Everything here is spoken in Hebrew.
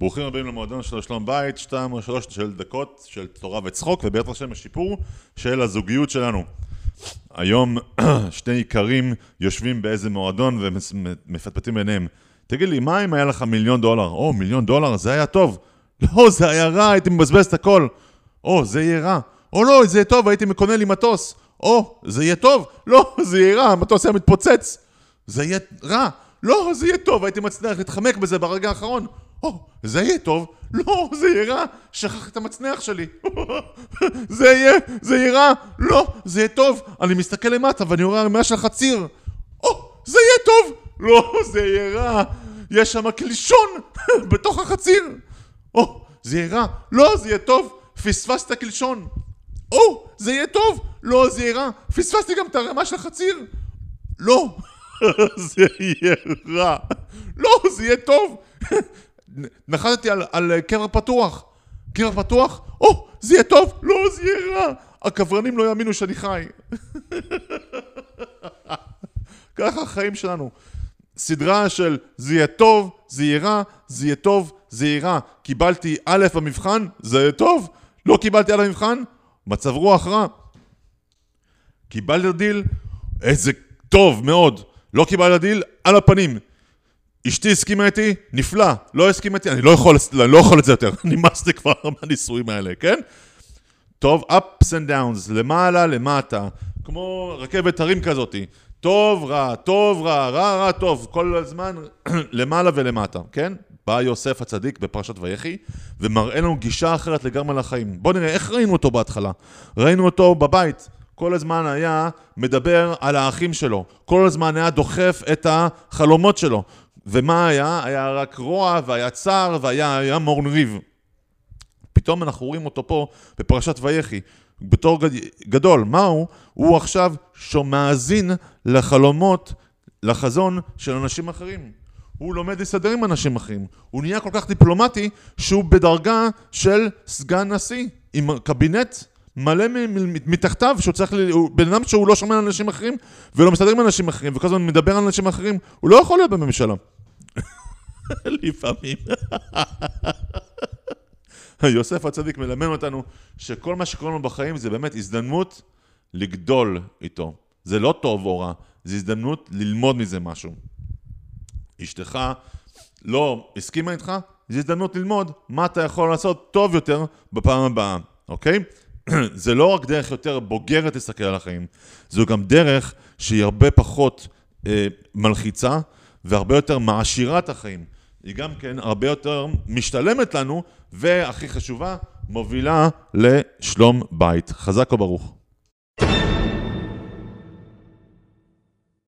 ברוכים הבאים למועדון של שלום בית, שתיים או שלוש של דקות של תורה וצחוק, ובעזרת השם השיפור של הזוגיות שלנו. היום שני איכרים יושבים באיזה מועדון ומפטפטים ביניהם. תגיד לי, מה אם היה לך מיליון דולר? או, מיליון דולר, זה היה טוב. לא, זה היה רע, הייתי מבזבז את הכל. או, זה יהיה רע. או לא, זה יהיה טוב, הייתי מקונה לי מטוס. או, זה יהיה טוב. לא, זה יהיה רע, המטוס היה מתפוצץ. זה יהיה רע. לא, זה יהיה טוב, הייתי מצליח להתחמק בזה ברגע האחרון. או, זה יהיה טוב. לא, זה יהיה רע. שכח את המצנח שלי. זה יהיה, זה יהיה רע. לא, זה יהיה טוב. אני מסתכל למטה ואני רואה ערימה של חציר. או, זה יהיה טוב. לא, זה יהיה רע. יש שם קלישון בתוך החציר. או, זה יהיה רע. לא, זה יהיה טוב. פספסת קלישון. או, זה יהיה טוב. לא, זה יהיה רע. פספסתי גם את הרמה של החציר. לא, זה יהיה רע. לא, זה יהיה טוב. נחתתי על, על קבר פתוח. קבר פתוח? או, זה יהיה טוב. לא, זה יהיה רע. הקברנים לא יאמינו שאני חי. ככה החיים שלנו. סדרה של זה יהיה טוב, זה יהיה רע, זה יהיה טוב, זה יהיה רע. קיבלתי א' במבחן, זה יהיה טוב. לא קיבלתי א' במבחן, מצב רוח רע. קיבלתי דיל, איזה טוב מאוד. לא קיבלתי דיל, על הפנים. אשתי הסכימה איתי, נפלא. לא הסכימה איתי, אני לא יכול, אני לא יכול את זה יותר. נמאס לי כבר מהנישואים האלה, כן? טוב, ups and downs, למעלה, למטה. כמו רכבת הרים כזאתי. טוב, רע, טוב, רע, רע, רע, טוב. כל הזמן למעלה ולמטה, כן? בא יוסף הצדיק בפרשת ויחי, ומראה לנו גישה אחרת לגמרי לחיים. בואו נראה, איך ראינו אותו בהתחלה? ראינו אותו בבית. כל הזמן היה מדבר על האחים שלו, כל הזמן היה דוחף את החלומות שלו. ומה היה? היה רק רוע והיה צער והיה מורן ריב. פתאום אנחנו רואים אותו פה בפרשת ויחי, בתור גדול. מה הוא? הוא עכשיו מאזין לחלומות, לחזון של אנשים אחרים. הוא לומד להסתדר עם אנשים אחרים. הוא נהיה כל כך דיפלומטי שהוא בדרגה של סגן נשיא, עם קבינט מלא מתחתיו, שהוא צריך, הוא בן אדם שהוא לא שומע על אנשים אחרים ולא מסתדר עם אנשים אחרים וכל הזמן מדבר על אנשים אחרים, הוא לא יכול להיות בממשלה. לפעמים. יוסף הצדיק מלמד אותנו שכל מה שקורה לנו בחיים זה באמת הזדמנות לגדול איתו. זה לא טוב או רע, זה הזדמנות ללמוד מזה משהו. אשתך לא הסכימה איתך, זו הזדמנות ללמוד מה אתה יכול לעשות טוב יותר בפעם הבאה, אוקיי? זה לא רק דרך יותר בוגרת להסתכל על החיים, זו גם דרך שהיא הרבה פחות אה, מלחיצה והרבה יותר מעשירה את החיים. היא גם כן הרבה יותר משתלמת לנו, והכי חשובה, מובילה לשלום בית. חזק וברוך.